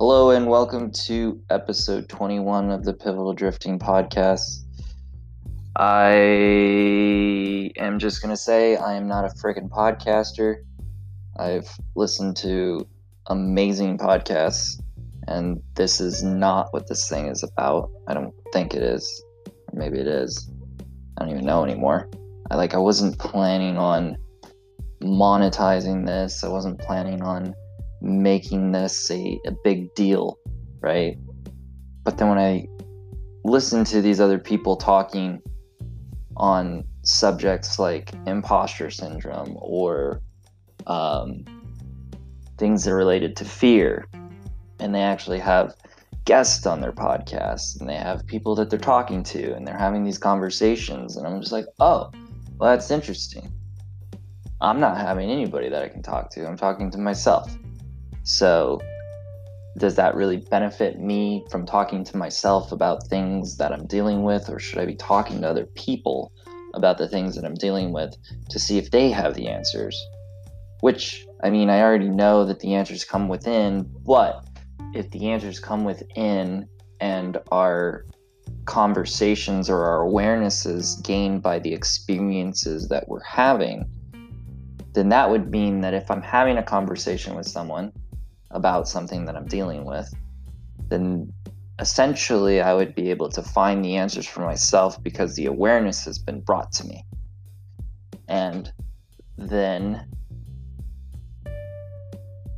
Hello and welcome to episode 21 of the Pivotal Drifting Podcast. I am just going to say I am not a freaking podcaster. I've listened to amazing podcasts, and this is not what this thing is about. I don't think it is. Maybe it is. I don't even know anymore. I like I wasn't planning on monetizing this. I wasn't planning on making this a, a big deal, right? But then when I listen to these other people talking on subjects like imposter syndrome or um, things that are related to fear, and they actually have guests on their podcast and they have people that they're talking to and they're having these conversations, and I'm just like, oh, well, that's interesting. I'm not having anybody that I can talk to. I'm talking to myself. So, does that really benefit me from talking to myself about things that I'm dealing with, or should I be talking to other people about the things that I'm dealing with to see if they have the answers? Which, I mean, I already know that the answers come within, but if the answers come within and our conversations or our awarenesses gained by the experiences that we're having, then that would mean that if I'm having a conversation with someone about something that I'm dealing with, then essentially I would be able to find the answers for myself because the awareness has been brought to me. And then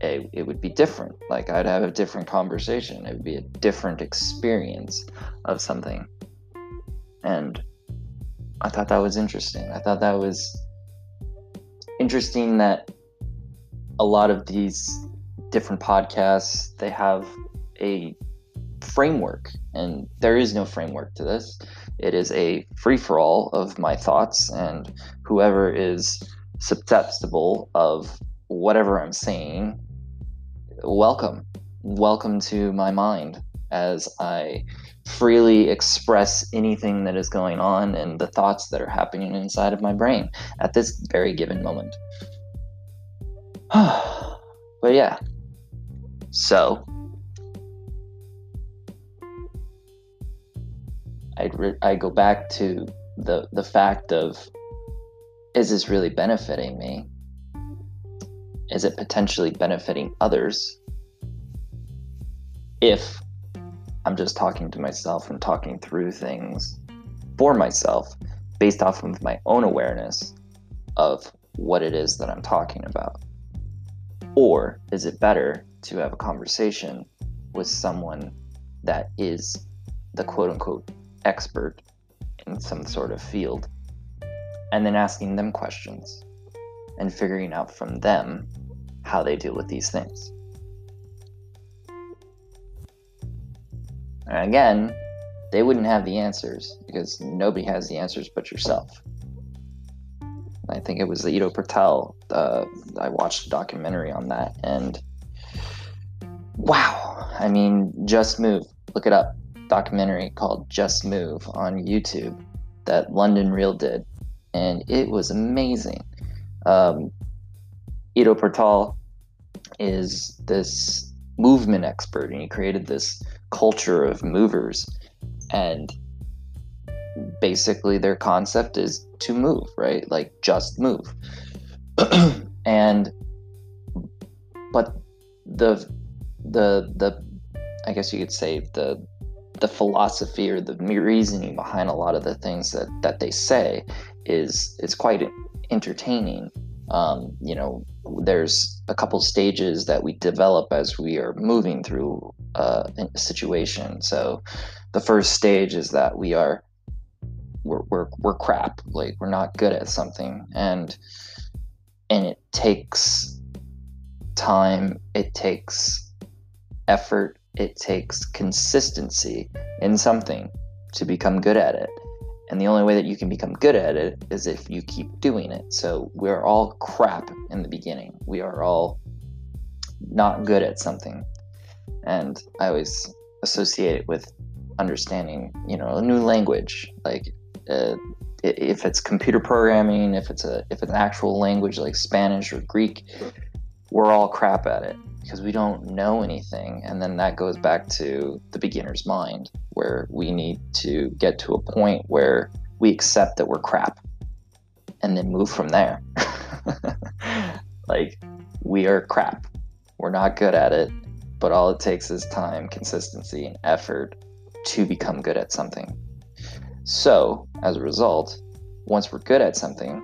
it, it would be different. Like I'd have a different conversation, it would be a different experience of something. And I thought that was interesting. I thought that was interesting that a lot of these different podcasts. They have a framework and there is no framework to this. It is a free-for-all of my thoughts and whoever is susceptible of whatever i'm saying welcome. Welcome to my mind as i freely express anything that is going on and the thoughts that are happening inside of my brain at this very given moment. But yeah so, I'd re- I go back to the the fact of is this really benefiting me? Is it potentially benefiting others? If I'm just talking to myself and talking through things for myself based off of my own awareness of what it is that I'm talking about. Or is it better to have a conversation with someone that is the quote unquote expert in some sort of field and then asking them questions and figuring out from them how they deal with these things? And again, they wouldn't have the answers because nobody has the answers but yourself. I think it was the Ido Portal. Uh, I watched a documentary on that, and wow! I mean, Just Move. Look it up. Documentary called Just Move on YouTube that London Real did, and it was amazing. Um, Ido Portal is this movement expert, and he created this culture of movers, and basically their concept is to move, right? Like just move. and but the the the I guess you could say the the philosophy or the reasoning behind a lot of the things that that they say is is quite entertaining. Um, you know, there's a couple stages that we develop as we are moving through uh, a situation. So, the first stage is that we are we're, we're, we're crap like we're not good at something and and it takes time it takes effort it takes consistency in something to become good at it. And the only way that you can become good at it is if you keep doing it. So we're all crap in the beginning. We are all not good at something. And i always associate it with understanding you know a new language. Like uh, if it's computer programming, if it's a if it's an actual language like Spanish or Greek, we're all crap at it. because we don't know anything. And then that goes back to the beginner's mind, where we need to get to a point where we accept that we're crap and then move from there. like, we are crap. We're not good at it, but all it takes is time, consistency, and effort to become good at something. So, as a result, once we're good at something,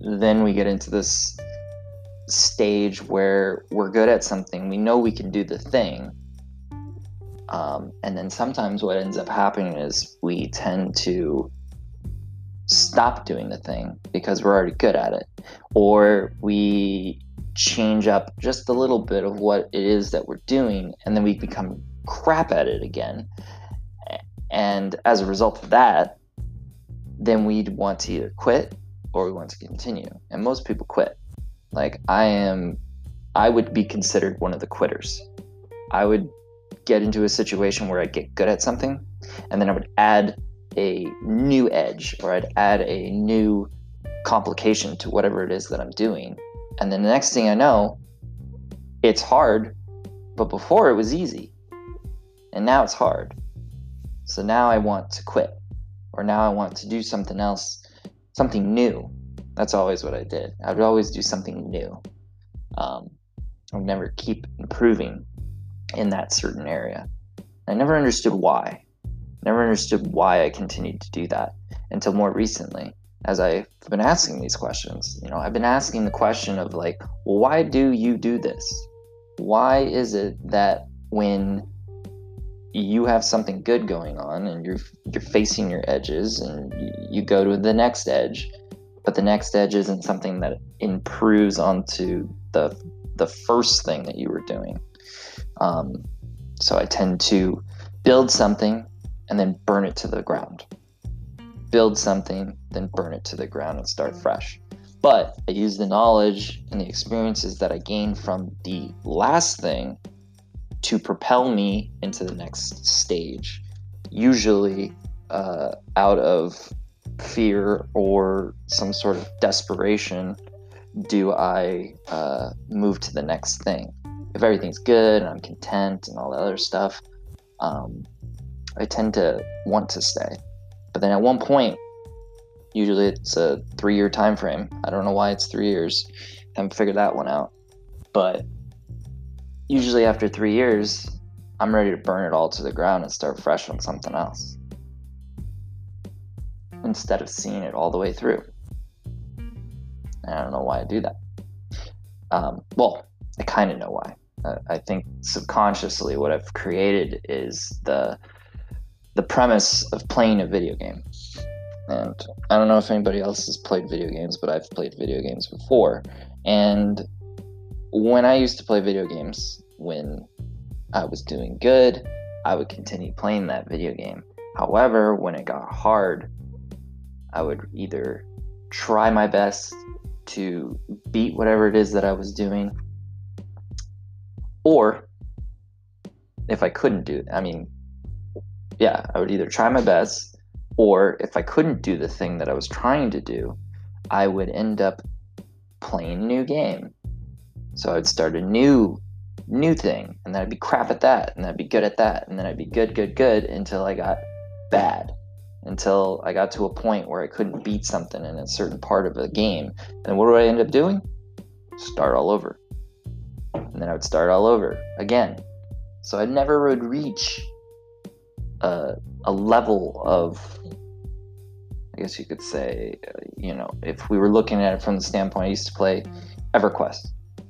then we get into this stage where we're good at something, we know we can do the thing. Um, and then sometimes what ends up happening is we tend to stop doing the thing because we're already good at it. Or we change up just a little bit of what it is that we're doing, and then we become crap at it again. And as a result of that, then we'd want to either quit or we want to continue. And most people quit. Like I am, I would be considered one of the quitters. I would get into a situation where I'd get good at something, and then I would add a new edge or I'd add a new complication to whatever it is that I'm doing. And then the next thing I know, it's hard, but before it was easy. And now it's hard. So now I want to quit, or now I want to do something else, something new. That's always what I did. I would always do something new. Um, I would never keep improving in that certain area. I never understood why. Never understood why I continued to do that until more recently, as I've been asking these questions. You know, I've been asking the question of like, well, why do you do this? Why is it that when you have something good going on and you're you're facing your edges and you go to the next edge but the next edge isn't something that improves onto the the first thing that you were doing. Um, so I tend to build something and then burn it to the ground. Build something, then burn it to the ground and start fresh. But I use the knowledge and the experiences that I gained from the last thing to propel me into the next stage. Usually uh, out of fear or some sort of desperation do I uh, move to the next thing? If everything's good and I'm content and all the other stuff, um, I tend to want to stay. But then at one point, usually it's a three year time frame. I don't know why it's three years. I Haven't figured that one out. But usually after three years, I'm ready to burn it all to the ground and start fresh on something else instead of seeing it all the way through. I don't know why I do that. Um, well, I kind of know why. I think subconsciously what I've created is the the premise of playing a video game. And I don't know if anybody else has played video games, but I've played video games before. And when I used to play video games, when I was doing good, I would continue playing that video game. However, when it got hard, I would either try my best to beat whatever it is that I was doing, or if I couldn't do I mean, yeah, I would either try my best, or if I couldn't do the thing that I was trying to do, I would end up playing a new game. So I'd start a new new thing, and then I'd be crap at that, and I'd be good at that, and then I'd be good, good, good until I got bad until I got to a point where I couldn't beat something in a certain part of the game. And what do I end up doing? Start all over. And then I would start all over again. So I never would reach a, a level of, I guess you could say, uh, you know, if we were looking at it from the standpoint, I used to play EverQuest.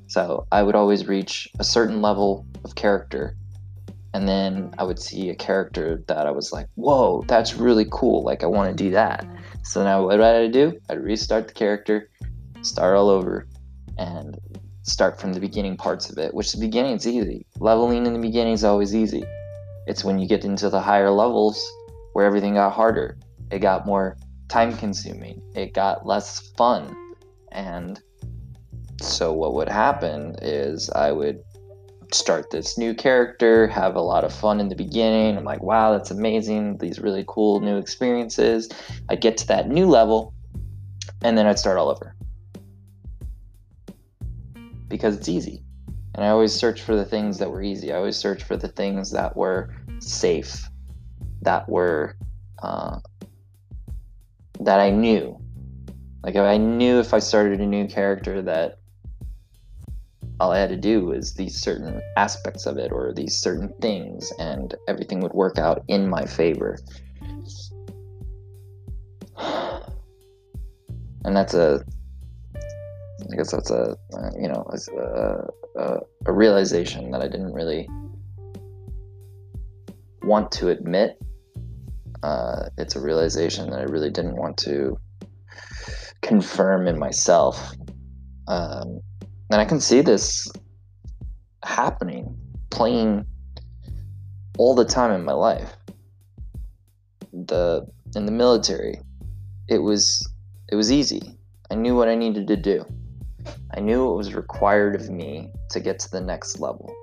So I would always reach a certain level of character and then I would see a character that I was like, whoa, that's really cool. Like, I want to do that. So now what I do? I'd restart the character, start all over, and start from the beginning parts of it, which the beginning is easy. Leveling in the beginning is always easy. It's when you get into the higher levels where everything got harder. It got more time consuming. It got less fun. And so what would happen is I would start this new character, have a lot of fun in the beginning. I'm like, wow, that's amazing. These really cool new experiences. I'd get to that new level, and then I'd start all over. Because it's easy. And I always search for the things that were easy. I always search for the things that were safe, that were uh, that I knew. Like I knew if I started a new character that all I had to do was these certain aspects of it or these certain things, and everything would work out in my favor. And that's a, I guess that's a, you know, a, a, a realization that I didn't really want to admit. Uh, it's a realization that I really didn't want to confirm in myself. Um, and I can see this happening, playing all the time in my life. The in the military, it was it was easy. I knew what I needed to do. I knew what was required of me to get to the next level.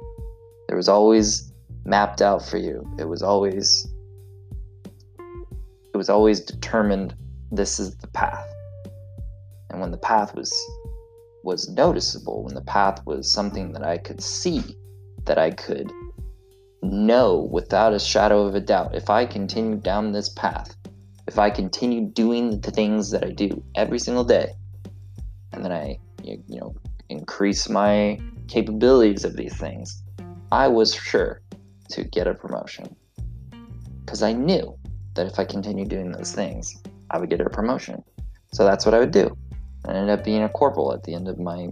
There was always mapped out for you. It was always it was always determined this is the path. And when the path was was noticeable, when the path was something that I could see, that I could know without a shadow of a doubt, if I continue down this path, if I continue doing the things that I do every single day, and then I, you know, increase my capabilities of these things, I was sure to get a promotion. Because I knew that if I continued doing those things, I would get a promotion. So that's what I would do. I ended up being a corporal at the end of my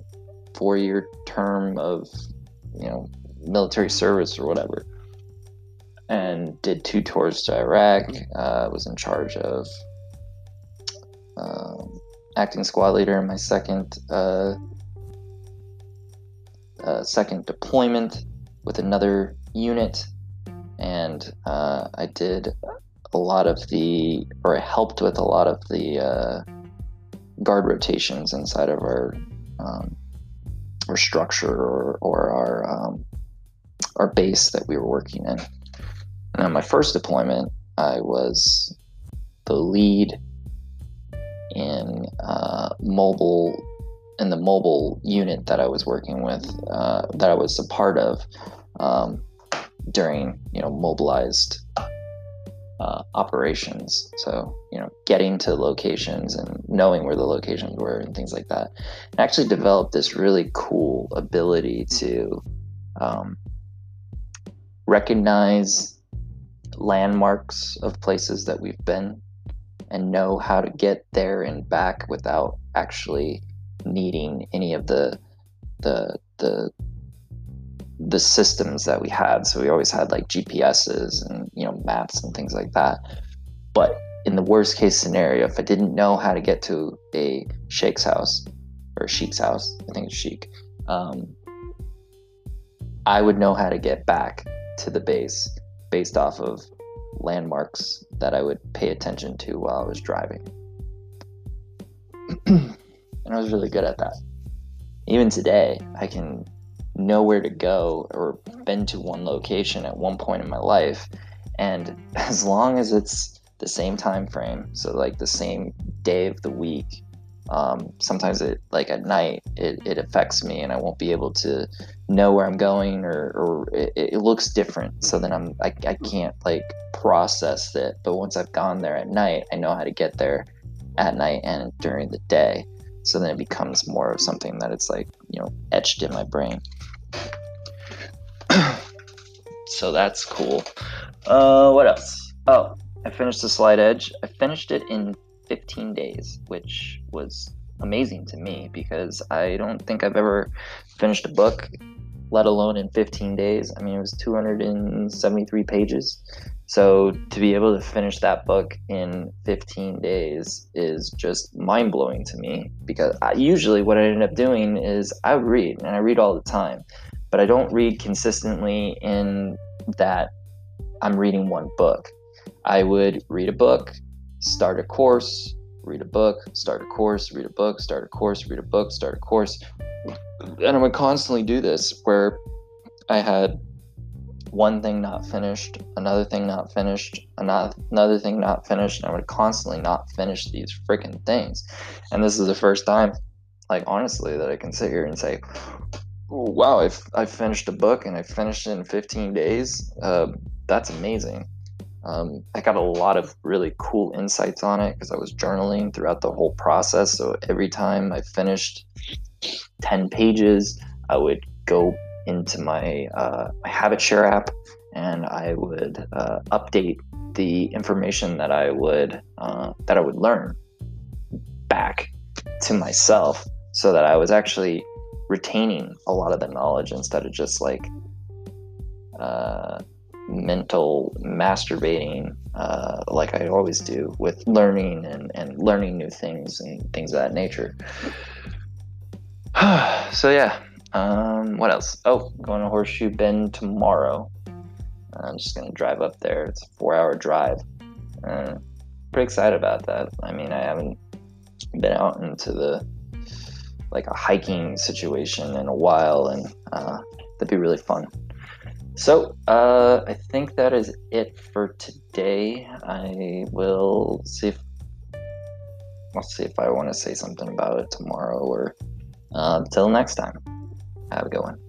four year term of, you know, military service or whatever. And did two tours to Iraq. Uh, was in charge of um, acting squad leader in my second uh, uh, second deployment with another unit, and uh, I did a lot of the, or I helped with a lot of the uh, guard rotations inside of our um, structure or, or our um, our base that we were working in. And on my first deployment, I was the lead in uh, mobile in the mobile unit that I was working with, uh, that I was a part of um, during you know mobilized uh, operations. So, you know, getting to locations and knowing where the locations were and things like that. And actually developed this really cool ability to um, recognize landmarks of places that we've been and know how to get there and back without actually needing any of the the the the systems that we had. So we always had like GPSs and you know maps and things like that. But in the worst case scenario, if I didn't know how to get to a sheikh's house or sheik's house, I think it's sheik, um, I would know how to get back to the base based off of landmarks that I would pay attention to while I was driving. and I was really good at that. Even today, I can know where to go or been to one location at one point in my life. And as long as it's the same time frame so like the same day of the week um, sometimes it like at night it, it affects me and i won't be able to know where i'm going or, or it, it looks different. So then i'm I, I can't like process it. But once i've gone there at night i know how to get there at night and during the day so then it becomes more of something that it's like you know etched in my brain. So that's cool. Uh what else? Oh i finished the Slight Edge. I finished it in 15 days which was amazing to me because i don't think i've ever finished a book let alone in 15 days. I mean it was 273 pages so to be able to finish that book in 15 days is just mind blowing to me because I, usually what I end up doing is I read and I read all the time, but I don't read consistently in that I'm reading one book. I would read a book, start a course, read a book, start a course, read a book, start a course, read a book, start a course. And I would constantly do this where I had one thing not finished, another thing not finished, another thing not finished, and I would constantly not finish these freaking things. And this is the first time, like honestly, that I can sit here and say, wow, I, I finished a book and I finished it in 15 days. Uh, that's amazing. Um, I got a lot of really cool insights on it because I was journaling throughout the whole process. So every time I finished 10 pages, I would go into my, uh, my Habitshare app and I would uh, update the information that I would uh, that I would learn back to myself so that I was actually retaining a lot of the knowledge instead of just like uh, mental masturbating uh, like I always do with learning and, and learning new things and things of that nature. so yeah, um, what else? Oh, going to Horseshoe Bend tomorrow. I'm just gonna drive up there. It's a four-hour drive. Uh, pretty excited about that. I mean, I haven't been out into the like a hiking situation in a while, and uh, that'd be really fun. So uh, I think that is it for today. I will see if I'll see if I want to say something about it tomorrow or uh, next time. Have a good one.